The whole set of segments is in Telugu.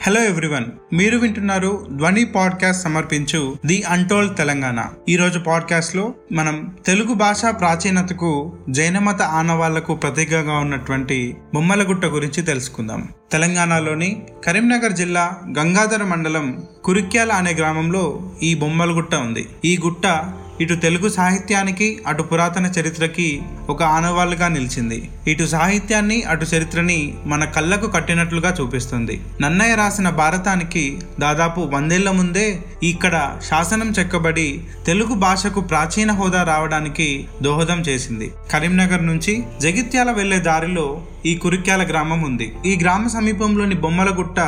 హలో ఎవ్రీవన్ మీరు వింటున్నారు ధ్వని పాడ్కాస్ట్ సమర్పించు ది అంటోల్ తెలంగాణ. ఈరోజు పాడ్కాస్ట్లో పాడ్కాస్ట్లో మనం తెలుగు భాష ప్రాచీనతకు జైనమత ఆనవాళ్ళకు ప్రతీకగా ఉన్నటువంటి బొమ్మలగుట్ట గురించి తెలుసుకుందాం. తెలంగాణలోని కరీంనగర్ జిల్లా గంగాధర మండలం కురిక్యాల అనే గ్రామంలో ఈ బొమ్మలగుట్ట ఉంది. ఈ గుట్ట ఇటు తెలుగు సాహిత్యానికి అటు పురాతన చరిత్రకి ఒక ఆనవాళ్ళుగా నిలిచింది. ఇటు సాహిత్యాన్ని అటు చరిత్రని మన కళ్ళకు కట్టినట్లుగా చూపిస్తుంది. నన్నయ్య రాసిన భారతానికి దాదాపు వందేళ్ళ ముందే ఇక్కడ శాసనం చెక్కబడి తెలుగు భాషకు ప్రాచీన హోదా రావడానికి దోహదం చేసింది. కరీంనగర్ నుంచి జగిత్యాల వెళ్ళే దారిలో ఈ కురిక్యాల గ్రామం ఉంది. ఈ గ్రామ సమీపంలోని బొమ్మలగుట్ట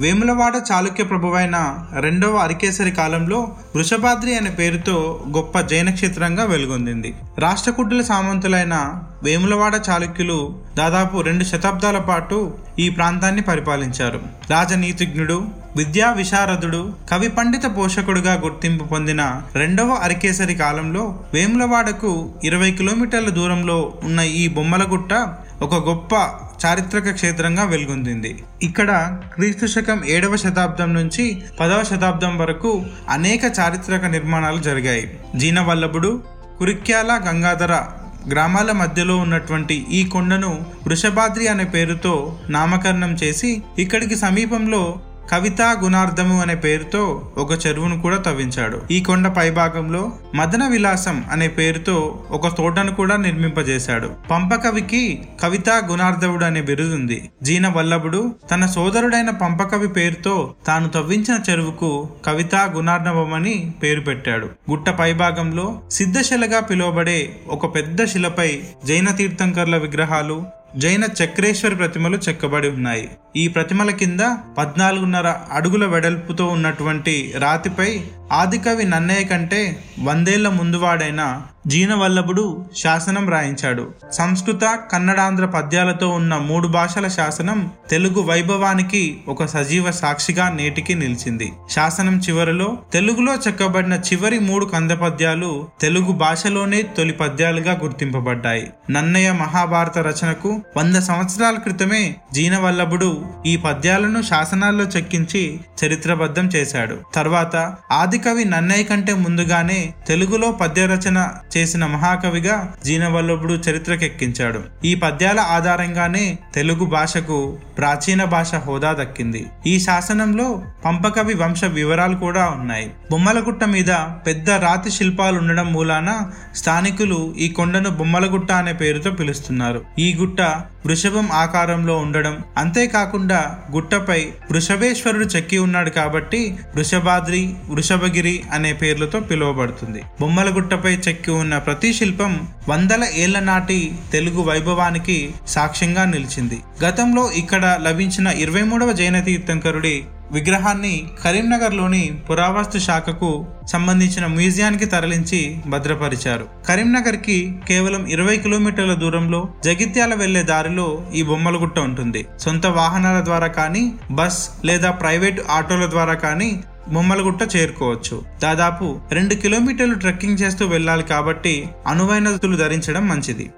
వేములవాడ చాళుక్య ప్రభువైన రెండవ అరికేసరి కాలంలో వృషభాద్రి అనే పేరుతో గొప్ప జైన క్షేత్రంగా వెలుగొందింది. రాష్ట్రకూటుల సామంతులైన వేములవాడ చాళుక్యులు దాదాపు రెండు శతాబ్దాల పాటు ఈ ప్రాంతాన్ని పరిపాలించారు. రాజనీతిజ్ఞుడు విద్యా విశారదుడు కవి పండిత పోషకుడుగా గుర్తింపు పొందిన రెండవ అరికేసరి కాలంలో వేములవాడకు ఇరవై కిలోమీటర్ల దూరంలో ఉన్న ఈ బొమ్మలగుట్ట ఒక గొప్ప చారిత్రక క్షేత్రంగా వెలుగొందింది. ఇక్కడ క్రీస్తు శకం ఏడవ శతాబ్దం నుంచి పదవ శతాబ్దం వరకు అనేక చారిత్రక నిర్మాణాలు జరిగాయి. జీనవల్లభుడు కురిక్యాల గంగాధర గ్రామాల మధ్యలో ఉన్నటువంటి ఈ కొండను వృషభాద్రి అనే పేరుతో నామకరణం చేసి ఇక్కడికి సమీపంలో కవితా గుణార్థము అనే పేరుతో ఒక చెరువును కూడా తవ్వించాడు. ఈ కొండ పైభాగంలో మదన విలాసం అనే పేరుతో ఒక తోటను కూడా నిర్మింపజేశాడు. పంపకవికి కవితా గుణార్థవుడు అనే బిరుదుంది. జీన వల్లభుడు తన సోదరుడైన పంపకవి పేరుతో తాను తవ్వించిన చెరువుకు కవితా గుణార్ణవమని పేరు పెట్టాడు. గుట్ట పైభాగంలో సిద్ధశిలగా పిలువబడే ఒక పెద్ద శిలపై జైన తీర్థంకర్ల విగ్రహాలు జైన చక్రేశ్వరి ప్రతిమలు చెక్కబడి ఉన్నాయి. ఈ ప్రతిమల కింద పద్నాలుగున్నర అడుగుల వెడల్పుతో ఉన్నటువంటి రాతిపై ఆదికవి నన్నయ్య కంటే వందేళ్ళ ముందువాడైన జీనవల్లభుడు శాసనం రాయించాడు. సంస్కృత కన్నడాంధ్ర పద్యాలతో ఉన్న మూడు భాషల శాసనం తెలుగు వైభవానికి ఒక సజీవ సాక్షిగా నేటికి నిలిచింది. శాసనం చివరిలో తెలుగులో చెక్కబడిన చివరి మూడు కంద పద్యాలు తెలుగు భాషలోనే తొలి పద్యాలుగా గుర్తింపబడ్డాయి. నన్నయ్య మహాభారత రచనకు వంద సంవత్సరాల క్రితమే జీనవల్లభుడు ఈ పద్యాలను శాసనాల్లో చెక్కించి చరిత్రబద్ధం చేశాడు. తర్వాత ఆదికవి నన్నయ్య కంటే ముందుగానే తెలుగులో పద్య రచన చేసిన మహాకవిగా జీనవల్లభుడు చరిత్రకెక్కించాడు. ఈ పద్యాల ఆధారంగానే తెలుగు భాషకు ప్రాచీన భాష హోదా దక్కింది. ఈ శాసనంలో పంపకవి వంశ వివరాలు కూడా ఉన్నాయి. బొమ్మలగుట్ట మీద పెద్ద రాతి శిల్పాలు ఉండడం మూలాన స్థానికులు ఈ కొండను బొమ్మలగుట్ట అనే పేరుతో పిలుస్తున్నారు. ఈ గుట్ట వృషభం ఆకారంలో ఉండడం. అంతేకాకుండా గుట్టపై వృషభేశ్వరుడు చెక్కి ఉన్నాడు కాబట్టి వృషభాద్రి వృషభగిరి అనే పేర్లతో పిలువబడుతుంది. బొమ్మల గుట్టపై చెక్కి ఉన్న ప్రతి శిల్పం వందల ఏళ్ళ నాటి తెలుగు వైభవానికి సాక్ష్యంగా నిలిచింది. గతంలో ఇక్కడ లభించిన ఇరవై మూడవ జైన తీర్థంకరుడి విగ్రహాన్ని కరీంనగర్లోని పురావస్తు శాఖకు సంబంధించిన మ్యూజియానికి తరలించి భద్రపరిచారు. కరీంనగర్కి కేవలం ఇరవై కిలోమీటర్ల దూరంలో జగిత్యాల వెళ్ళే దారిలో ఈ బొమ్మలగుట్ట ఉంటుంది. సొంత వాహనాల ద్వారా కానీ బస్ లేదా ప్రైవేట్ ఆటోల ద్వారా కానీ బొమ్మలగుట్ట చేరుకోవచ్చు. దాదాపు రెండు కిలోమీటర్లు ట్రెక్కింగ్ చేస్తూ వెళ్ళాలి కాబట్టి అనువైన దుస్తులు ధరించడం మంచిది.